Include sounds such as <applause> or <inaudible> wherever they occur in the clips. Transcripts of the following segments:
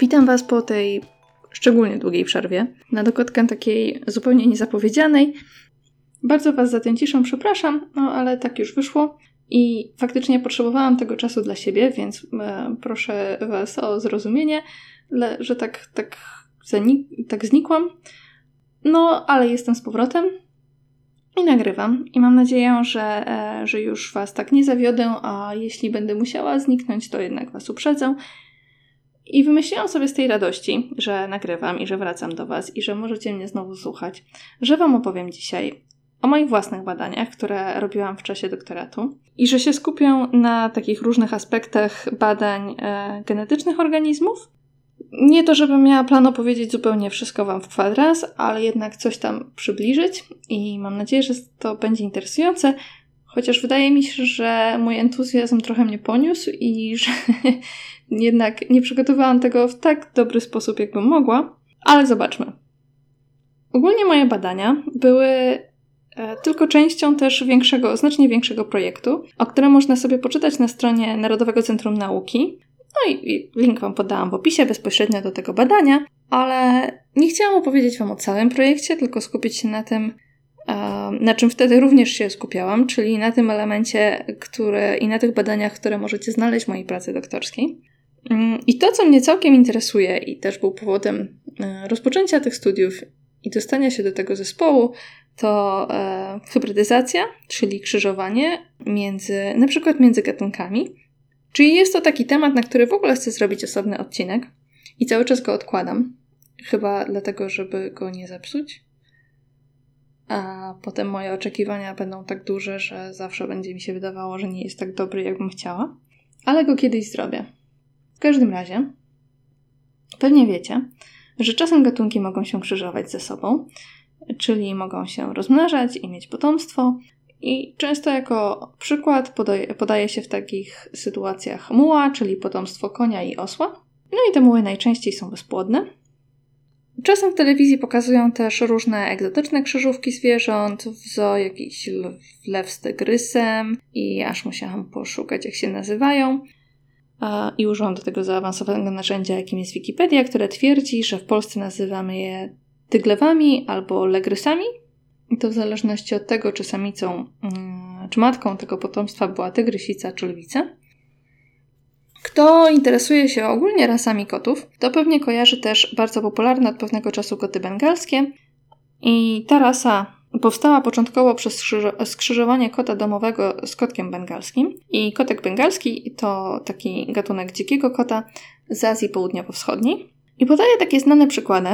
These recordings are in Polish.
Witam Was po tej szczególnie długiej przerwie. Na dokładkę takiej zupełnie niezapowiedzianej. Bardzo Was za tę ciszę przepraszam, no ale tak już wyszło. I faktycznie potrzebowałam tego czasu dla siebie, więc e, proszę Was o zrozumienie, le, że tak, tak, zanik- tak znikłam. No, ale jestem z powrotem i nagrywam. I mam nadzieję, że, e, że już Was tak nie zawiodę, a jeśli będę musiała zniknąć, to jednak Was uprzedzę. I wymyśliłam sobie z tej radości, że nagrywam i że wracam do Was i że możecie mnie znowu słuchać, że Wam opowiem dzisiaj o moich własnych badaniach, które robiłam w czasie doktoratu i że się skupię na takich różnych aspektach badań e, genetycznych organizmów. Nie to, żebym miała plan opowiedzieć zupełnie wszystko Wam w kwadras, ale jednak coś tam przybliżyć i mam nadzieję, że to będzie interesujące, chociaż wydaje mi się, że mój entuzjazm trochę mnie poniósł i <laughs> że jednak nie przygotowałam tego w tak dobry sposób, jakbym mogła, ale zobaczmy. Ogólnie moje badania były E, tylko częścią też większego, znacznie większego projektu, o którym można sobie poczytać na stronie Narodowego Centrum Nauki. No i, link Wam podałam w opisie bezpośrednio do tego badania, ale nie chciałam opowiedzieć Wam o całym projekcie, tylko skupić się na tym, e, na czym wtedy również się skupiałam, czyli na tym elemencie które, i na tych badaniach, które możecie znaleźć w mojej pracy doktorskiej. I to, co mnie całkiem interesuje i też był powodem e, rozpoczęcia tych studiów i dostania się do tego zespołu, to e, hybrydyzacja, czyli krzyżowanie między, na przykład między gatunkami. Czyli jest to taki temat, na który w ogóle chcę zrobić osobny odcinek i cały czas go odkładam. Chyba dlatego, żeby go nie zepsuć. A potem moje oczekiwania będą tak duże, że zawsze będzie mi się wydawało, że nie jest tak dobry, jakbym chciała. Ale go kiedyś zrobię. W każdym razie, pewnie wiecie, że czasem gatunki mogą się krzyżować ze sobą, czyli mogą się rozmnażać i mieć potomstwo. I często jako przykład podaje, podaje się w takich sytuacjach muła, czyli potomstwo konia i osła. No i te muły najczęściej są bezpłodne. Czasem w telewizji pokazują też różne egzotyczne krzyżówki zwierząt, w jakiś lew z tygrysem i aż musiałam poszukać jak się nazywają. I do tego zaawansowanego narzędzia, jakim jest Wikipedia, które twierdzi, że w Polsce nazywamy je tyglewami albo legrysami. I to w zależności od tego, czy samicą, mm, czy matką tego potomstwa była tygrysica czy lwica. Kto interesuje się ogólnie rasami kotów, to pewnie kojarzy też bardzo popularne od pewnego czasu koty bengalskie. I ta rasa powstała początkowo przez skrzyżowanie kota domowego z kotkiem bengalskim. I kotek bengalski to taki gatunek dzikiego kota z Azji Południowo-Wschodniej. I podaję takie znane przykłady,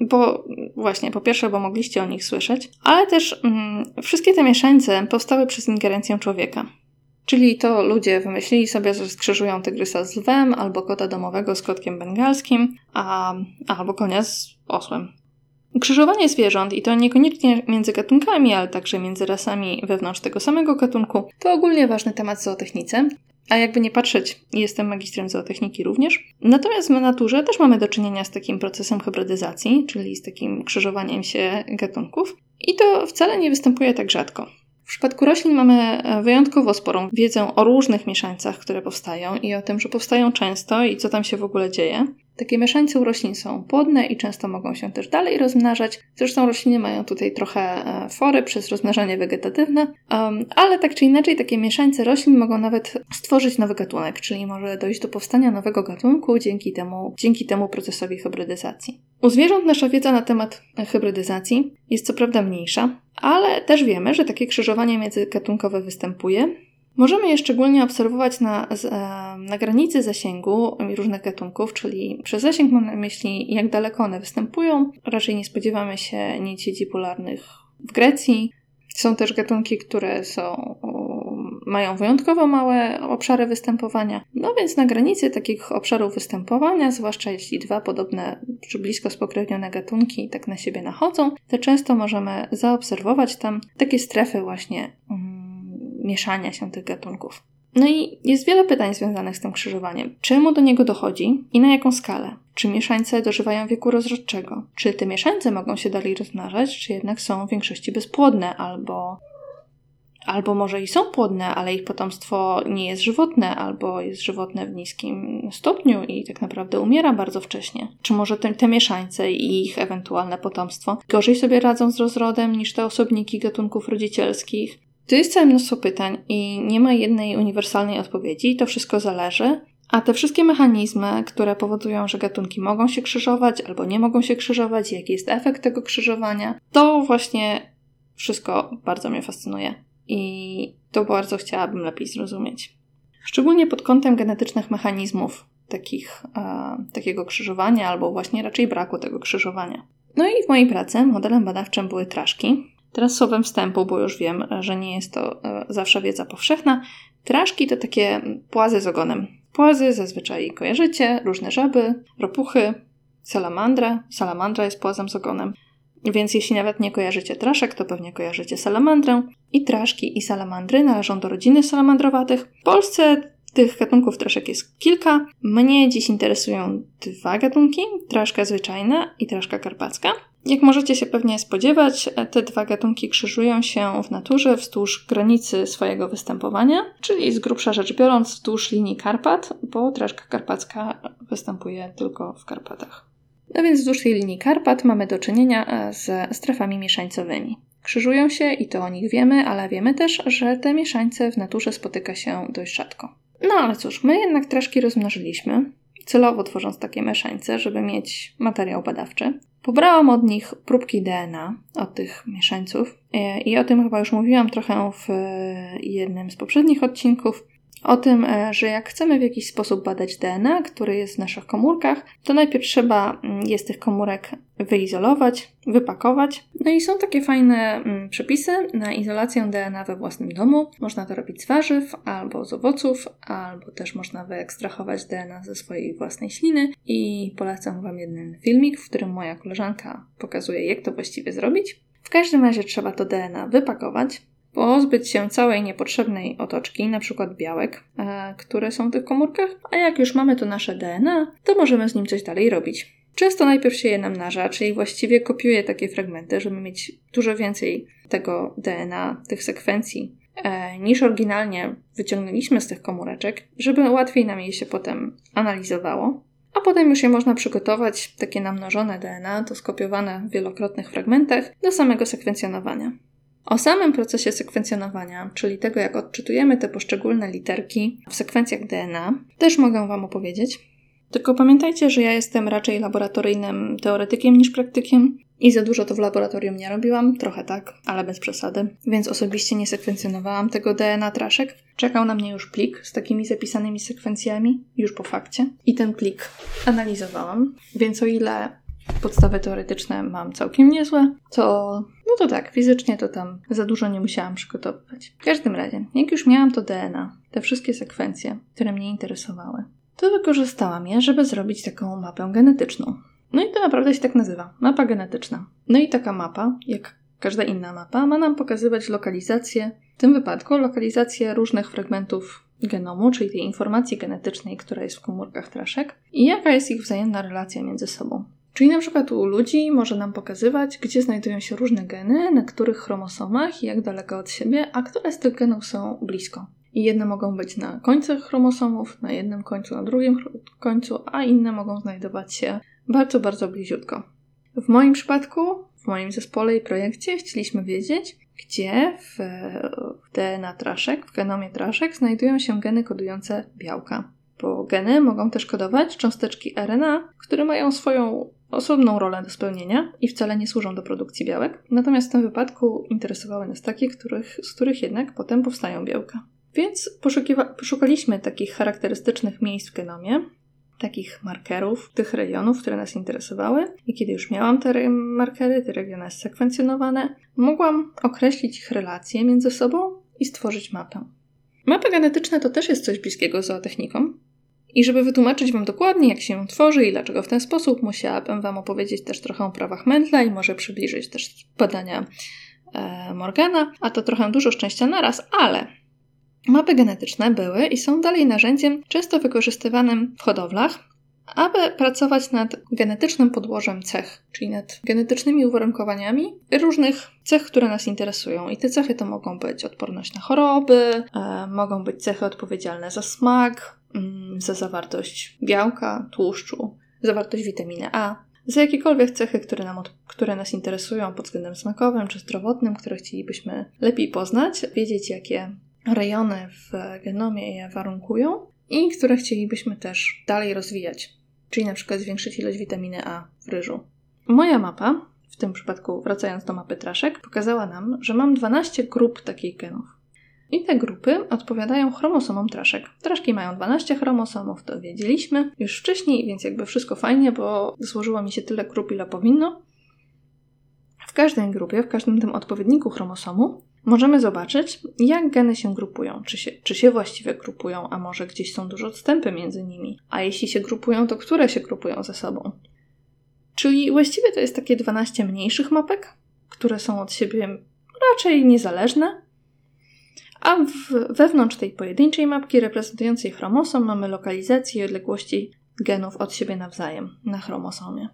bo właśnie, po pierwsze, bo mogliście o nich słyszeć, ale też mm, wszystkie te mieszańce powstały przez ingerencję człowieka. Czyli to ludzie wymyślili sobie, że skrzyżują tygrysa z lwem, albo kota domowego z kotkiem bengalskim, a, albo konia z osłem. Krzyżowanie zwierząt, i to niekoniecznie między gatunkami, ale także między rasami wewnątrz tego samego gatunku, to ogólnie ważny temat w zootechnice. A jakby nie patrzeć, jestem magistrem zootechniki również. Natomiast w naturze też mamy do czynienia z takim procesem hybrydyzacji, czyli z takim krzyżowaniem się gatunków. I to wcale nie występuje tak rzadko. W przypadku roślin mamy e, wyjątkowo sporą wiedzę o różnych mieszańcach, które powstają i o tym, że powstają często i co tam się w ogóle dzieje. Takie mieszańce roślin są płodne i często mogą się też dalej rozmnażać. Zresztą rośliny mają tutaj trochę e, fory przez rozmnażanie wegetatywne, ale tak czy inaczej takie mieszańce roślin mogą nawet stworzyć nowy gatunek, czyli może dojść do powstania nowego gatunku dzięki temu, dzięki temu procesowi hybrydyzacji. U zwierząt nasza wiedza na temat hybrydyzacji jest co prawda mniejsza, ale też wiemy, że takie krzyżowanie międzygatunkowe występuje Możemy je szczególnie obserwować na, na granicy zasięgu różnych gatunków, czyli przez zasięg mam na myśli, jak daleko one występują. Raczej nie spodziewamy się niedźwiedzi polarnych w Grecji. Są też gatunki, które są, mają wyjątkowo małe obszary występowania. No więc na granicy takich obszarów występowania, zwłaszcza jeśli dwa podobne czy blisko spokrewnione gatunki tak na siebie nachodzą, to często możemy zaobserwować tam takie strefy właśnie mm, mieszania się tych gatunków. No i jest wiele pytań związanych z tym krzyżowaniem. Czemu do niego dochodzi i na jaką skalę? Czy mieszańce dożywają wieku rozrodczego? Czy te mieszańce mogą się dalej rozmnażać, czy jednak są w większości bezpłodne albo, albo może i są płodne, ale ich potomstwo nie jest żywotne, albo jest żywotne, w niskim stopniu i tak naprawdę umiera bardzo wcześnie. Czy może te, te mieszańce i ich ewentualne potomstwo gorzej sobie radzą z rozrodem niż te osobniki gatunków rodzicielskich? Tu jest całe mnóstwo pytań i nie ma jednej uniwersalnej odpowiedzi, to wszystko zależy. A te wszystkie mechanizmy, które powodują, że gatunki mogą się krzyżować albo nie mogą się krzyżować, jaki jest efekt tego krzyżowania, to właśnie wszystko bardzo mnie fascynuje i to bardzo chciałabym lepiej zrozumieć. Szczególnie pod kątem genetycznych mechanizmów takich, e, takiego krzyżowania, albo właśnie raczej braku tego krzyżowania. No i w mojej pracy modelem badawczym były traszki. Teraz słowem wstępu, bo już wiem, że nie jest to e, zawsze wiedza powszechna. Traszki to takie płazy z ogonem. Płazy zazwyczaj kojarzycie, różne żaby, ropuchy, salamandra. Salamandra jest płazem z ogonem. Więc jeśli nawet nie kojarzycie traszek, to pewnie kojarzycie salamandrę. I traszki i salamandry należą do rodziny salamandrowatych. W Polsce tych gatunków traszek jest kilka. Mnie dziś interesują dwa gatunki: traszka zwyczajna i traszka karpacka. Jak możecie się pewnie spodziewać, te dwa gatunki krzyżują się w naturze wzdłuż granicy swojego występowania, czyli z grubsza rzecz biorąc wzdłuż linii Karpat, bo traszka karpacka występuje tylko w Karpatach. No więc wzdłuż tej linii Karpat mamy do czynienia ze strefami mieszańcowymi. Krzyżują się i to o nich wiemy, ale wiemy też, że te mieszańce w naturze spotyka się dość rzadko. No ale cóż, my jednak traszki rozmnożyliśmy, celowo tworząc takie mieszańce, żeby mieć materiał badawczy. Pobrałam od nich próbki DNA, od tych mieszańców e, i o tym chyba już mówiłam trochę w e, jednym z poprzednich odcinków o tym, e, że jak chcemy w jakiś sposób badać DNA, który jest w naszych komórkach, to najpierw trzeba mm, jest tych komórek wyizolować, wypakować. No i są takie fajne mm, przepisy na izolację DNA we własnym domu. Można to robić z warzyw albo z owoców, albo też można wyekstrahować DNA ze swojej własnej śliny. I polecam Wam jeden filmik, w którym moja koleżanka pokazuje, jak to właściwie zrobić. W każdym razie trzeba to DNA wypakować, pozbyć się całej niepotrzebnej otoczki, np. białek, e, które są w tych komórkach, a jak już mamy to nasze DNA, to możemy z nim coś dalej robić. Często najpierw się je namnaża, czyli właściwie kopiuje takie fragmenty, żeby mieć dużo więcej tego DNA, tych sekwencji, e, niż oryginalnie wyciągnęliśmy z tych komóreczek, żeby łatwiej nam je się potem analizowało. A potem już je można przygotować, takie namnożone DNA, to skopiowane w wielokrotnych fragmentach, do samego sekwencjonowania. O samym procesie sekwencjonowania, czyli tego, jak odczytujemy te poszczególne literki w sekwencjach DNA, też mogę Wam opowiedzieć. Tylko pamiętajcie, że ja jestem raczej laboratoryjnym teoretykiem niż praktykiem i za dużo to w laboratorium nie robiłam, trochę tak, ale bez przesady, więc osobiście nie sekwencjonowałam tego DNA traszek. Czekał na mnie już plik z takimi zapisanymi sekwencjami, już po fakcie, i ten plik analizowałam, więc o ile podstawy teoretyczne mam całkiem niezłe, to no to tak, fizycznie to tam za dużo nie musiałam przygotowywać. W każdym razie, jak już miałam to DNA, te wszystkie sekwencje, które mnie interesowały, to wykorzystałam je, żeby zrobić taką mapę genetyczną. No i to naprawdę się tak nazywa mapa genetyczna. No i taka mapa, jak każda inna mapa, ma nam pokazywać lokalizację, w tym wypadku lokalizację różnych fragmentów genomu, czyli tej informacji genetycznej, która jest w komórkach traszek, i jaka jest ich wzajemna relacja między sobą. Czyli na przykład u ludzi może nam pokazywać, gdzie znajdują się różne geny, na których chromosomach i jak daleko od siebie, a które z tych genów są blisko. I jedne mogą być na końcach chromosomów, na jednym końcu, na drugim końcu, a inne mogą znajdować się bardzo, bardzo bliziutko. W moim przypadku, w moim zespole i projekcie chcieliśmy wiedzieć, gdzie w, DNA traszek, w genomie traszek znajdują się geny kodujące białka. Bo geny mogą też kodować cząsteczki RNA, które mają swoją osobną rolę do spełnienia i wcale nie służą do produkcji białek. Natomiast w tym wypadku interesowały nas takie, których, z których jednak potem powstają białka. Więc poszukaliśmy takich charakterystycznych miejsc w genomie, takich markerów, tych regionów, które nas interesowały. I kiedy już miałam te markery, te regiony sekwencjonowane, mogłam określić ich relacje między sobą i stworzyć mapę. Mapy genetyczne to też jest coś bliskiego zootechnikom, i żeby wytłumaczyć Wam dokładnie, jak się ją tworzy i dlaczego w ten sposób, musiałabym Wam opowiedzieć też trochę o prawach Mendla i może przybliżyć też badania e, Morgana, a to trochę dużo szczęścia naraz, ale mapy genetyczne były i są dalej narzędziem często wykorzystywanym w hodowlach, aby pracować nad genetycznym podłożem cech, czyli nad genetycznymi uwarunkowaniami różnych cech, które nas interesują. I te cechy to mogą być odporność na choroby, e, mogą być cechy odpowiedzialne za smak, mm, za zawartość białka, tłuszczu, zawartość witaminy A, za jakiekolwiek cechy, które, nam, które nas interesują pod względem smakowym czy zdrowotnym, które chcielibyśmy lepiej poznać, wiedzieć jakie rejony w genomie je warunkują i które chcielibyśmy też dalej rozwijać, czyli na przykład zwiększyć ilość witaminy A w ryżu. Moja mapa, w tym przypadku wracając do mapy traszek, pokazała nam, że mam 12 grup takich genów. I te grupy odpowiadają chromosomom traszek. Traszki mają 12 chromosomów, to wiedzieliśmy już wcześniej, więc jakby wszystko fajnie, bo złożyło mi się tyle grup, ile powinno. W każdej grupie, w każdym tym odpowiedniku chromosomu możemy zobaczyć, jak geny się grupują, czy się, czy się właściwie grupują, a może gdzieś są duże odstępy między nimi, a jeśli się grupują, to które się grupują ze sobą. Czyli właściwie to jest takie 12 mniejszych mapek, które są od siebie raczej niezależne, a w, wewnątrz tej pojedynczej mapki reprezentującej chromosom mamy lokalizację i odległości genów od siebie nawzajem na chromosomie.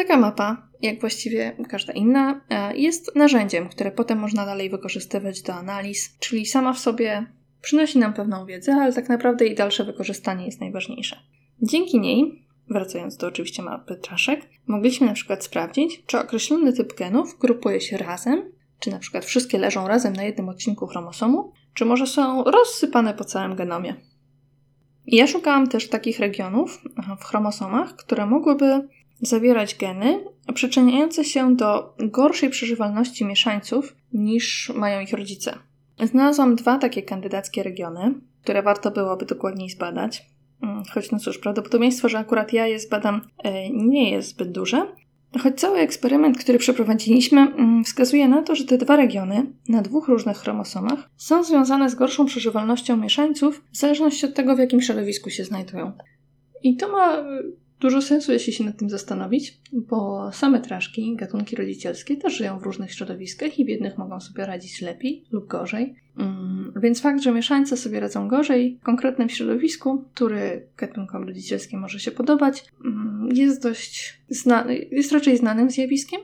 Taka mapa, jak właściwie każda inna, e, jest narzędziem, które potem można dalej wykorzystywać do analiz, czyli sama w sobie przynosi nam pewną wiedzę, ale tak naprawdę jej dalsze wykorzystanie jest najważniejsze. Dzięki niej, wracając do oczywiście mapy traszek, mogliśmy na przykład sprawdzić, czy określony typ genów grupuje się razem, czy na przykład wszystkie leżą razem na jednym odcinku chromosomu, czy może są rozsypane po całym genomie. Ja szukałam też takich regionów w chromosomach, które mogłyby zawierać geny przyczyniające się do gorszej przeżywalności mieszańców niż mają ich rodzice. Znalazłam dwa takie kandydackie regiony, które warto byłoby dokładniej zbadać. Mm, choć no cóż, prawdopodobieństwo, że akurat ja je zbadam, e, nie jest zbyt duże. Choć cały eksperyment, który przeprowadziliśmy, mm, wskazuje na to, że te dwa regiony na dwóch różnych chromosomach są związane z gorszą przeżywalnością mieszańców w zależności od tego, w jakim środowisku się znajdują. I to ma Dużo sensu, jeśli się nad tym zastanowić, bo same traszki, gatunki rodzicielskie, też żyją w różnych środowiskach i w jednych mogą sobie radzić lepiej lub gorzej. Mm, więc fakt, że mieszańce sobie radzą gorzej w konkretnym środowisku, który gatunkom rodzicielskim może się podobać, mm, jest dość znany, jest raczej znanym zjawiskiem.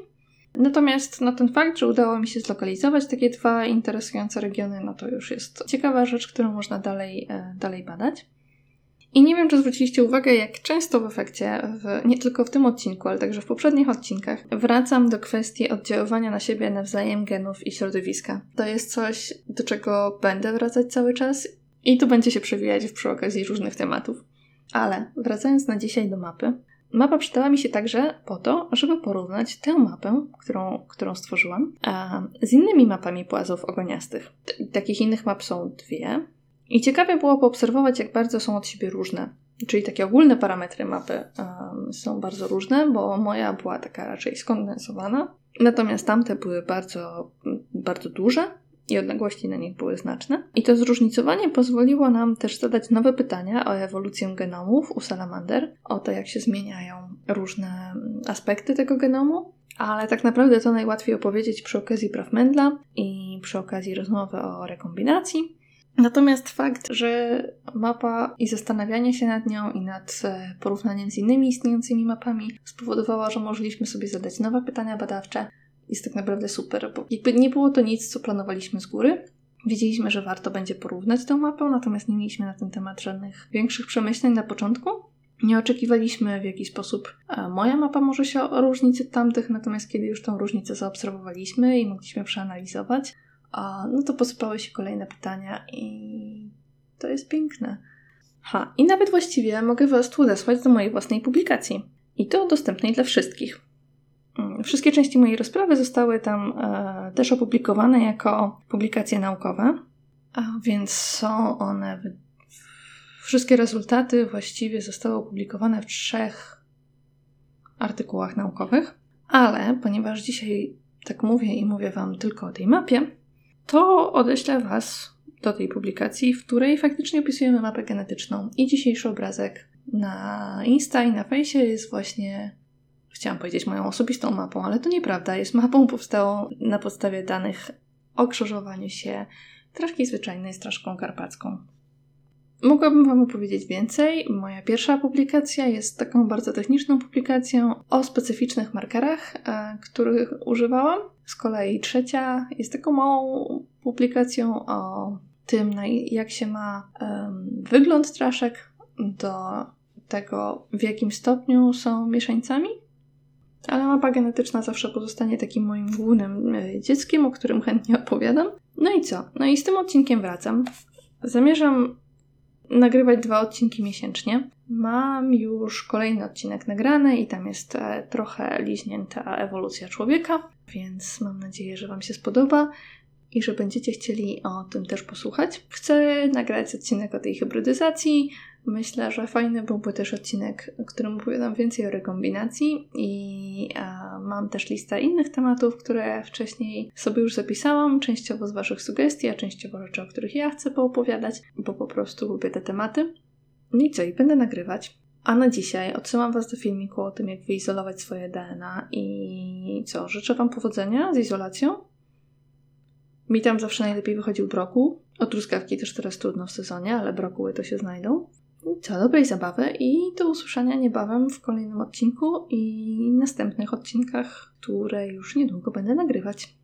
Natomiast no, ten fakt, że udało mi się zlokalizować takie dwa interesujące regiony, no to już jest ciekawa rzecz, którą można dalej, e, dalej badać. I nie wiem, czy zwróciliście uwagę, jak często w efekcie, w, nie tylko w tym odcinku, ale także w poprzednich odcinkach, wracam do kwestii oddziaływania na siebie nawzajem genów i środowiska. To jest coś, do czego będę wracać cały czas i tu będzie się przewijać przy okazji różnych tematów. Ale wracając na dzisiaj do mapy, Mapa przydała mi się także po to, żeby porównać tę mapę, którą, którą stworzyłam, z innymi mapami płazów ogoniastych. T takich innych map są dwie. I ciekawie było poobserwować, jak bardzo są od siebie różne. Czyli takie ogólne parametry mapy um, są bardzo różne, bo moja była taka raczej skondensowana, natomiast tamte były bardzo, bardzo duże i odległości na nich były znaczne. I to zróżnicowanie pozwoliło nam też zadać nowe pytania o ewolucję genomów u salamander, o to, jak się zmieniają różne aspekty tego genomu. Ale tak naprawdę to najłatwiej opowiedzieć przy okazji praw Mendla i przy okazji rozmowy o rekombinacji. Natomiast fakt, że mapa i zastanawianie się nad nią i nad e, porównaniem z innymi istniejącymi mapami spowodowała, że mogliśmy sobie zadać nowe pytania badawcze. Jest tak naprawdę super, bo jakby nie było to nic, co planowaliśmy z góry. Wiedzieliśmy, że warto będzie porównać tę mapę, natomiast nie mieliśmy na ten temat żadnych większych przemyśleń na początku. Nie oczekiwaliśmy, w jaki sposób e, moja mapa może się różnić od tamtych, natomiast kiedy już tą różnicę zaobserwowaliśmy i mogliśmy przeanalizować, a, no to posypały się kolejne pytania i to jest piękne. Ha, i nawet właściwie mogę Was tu odesłać do mojej własnej publikacji. I to dostępnej dla wszystkich. Mm, wszystkie części mojej rozprawy zostały tam e, też opublikowane jako publikacje naukowe, a więc są one. W... Wszystkie rezultaty właściwie zostały opublikowane w trzech artykułach naukowych, ale ponieważ dzisiaj tak mówię i mówię Wam tylko o tej mapie, to odeślę Was do tej publikacji, w której faktycznie opisujemy mapę genetyczną. I dzisiejszy obrazek na Insta i na Fejsie jest właśnie, chciałam powiedzieć, moją osobistą mapą, ale to nieprawda. Jest mapą powstałą na podstawie danych o krzyżowaniu się traszki zwyczajnej z traszką karpacką. Mogłabym Wam opowiedzieć więcej. Moja pierwsza publikacja jest taką bardzo techniczną publikacją o specyficznych markerach, e, których używałam. Z kolei trzecia jest taką małą publikacją o tym, jak się ma um, wygląd traszek do tego, w jakim stopniu są mieszańcami. Ale mapa genetyczna zawsze pozostanie takim moim głównym e, dzieckiem, o którym chętnie opowiadam. No i co? No i z tym odcinkiem wracam. Zamierzam nagrywać dwa odcinki miesięcznie. Mam już kolejny odcinek nagrany i tam jest e, trochę liźnięta ewolucja człowieka, więc mam nadzieję, że Wam się spodoba i że będziecie chcieli o tym też posłuchać. Chcę nagrać odcinek o tej hybrydyzacji, Myślę, że fajny byłby też odcinek, w którym opowiadam więcej o rekombinacji i e, mam też listę innych tematów, które wcześniej sobie już zapisałam, częściowo z Waszych sugestii, a częściowo rzeczy, o których ja chcę poopowiadać, bo po prostu lubię te tematy. No i co, i będę nagrywać. A na dzisiaj odsyłam Was do filmiku o tym, jak wyizolować swoje DNA i co, życzę Wam powodzenia z izolacją. Mi tam zawsze najlepiej wychodził brokuł. O truskawki też teraz trudno w sezonie, ale brokuły to się znajdą. Co, dobrej zabawy i do usłyszenia niebawem w kolejnym odcinku i następnych odcinkach, które już niedługo będę nagrywać.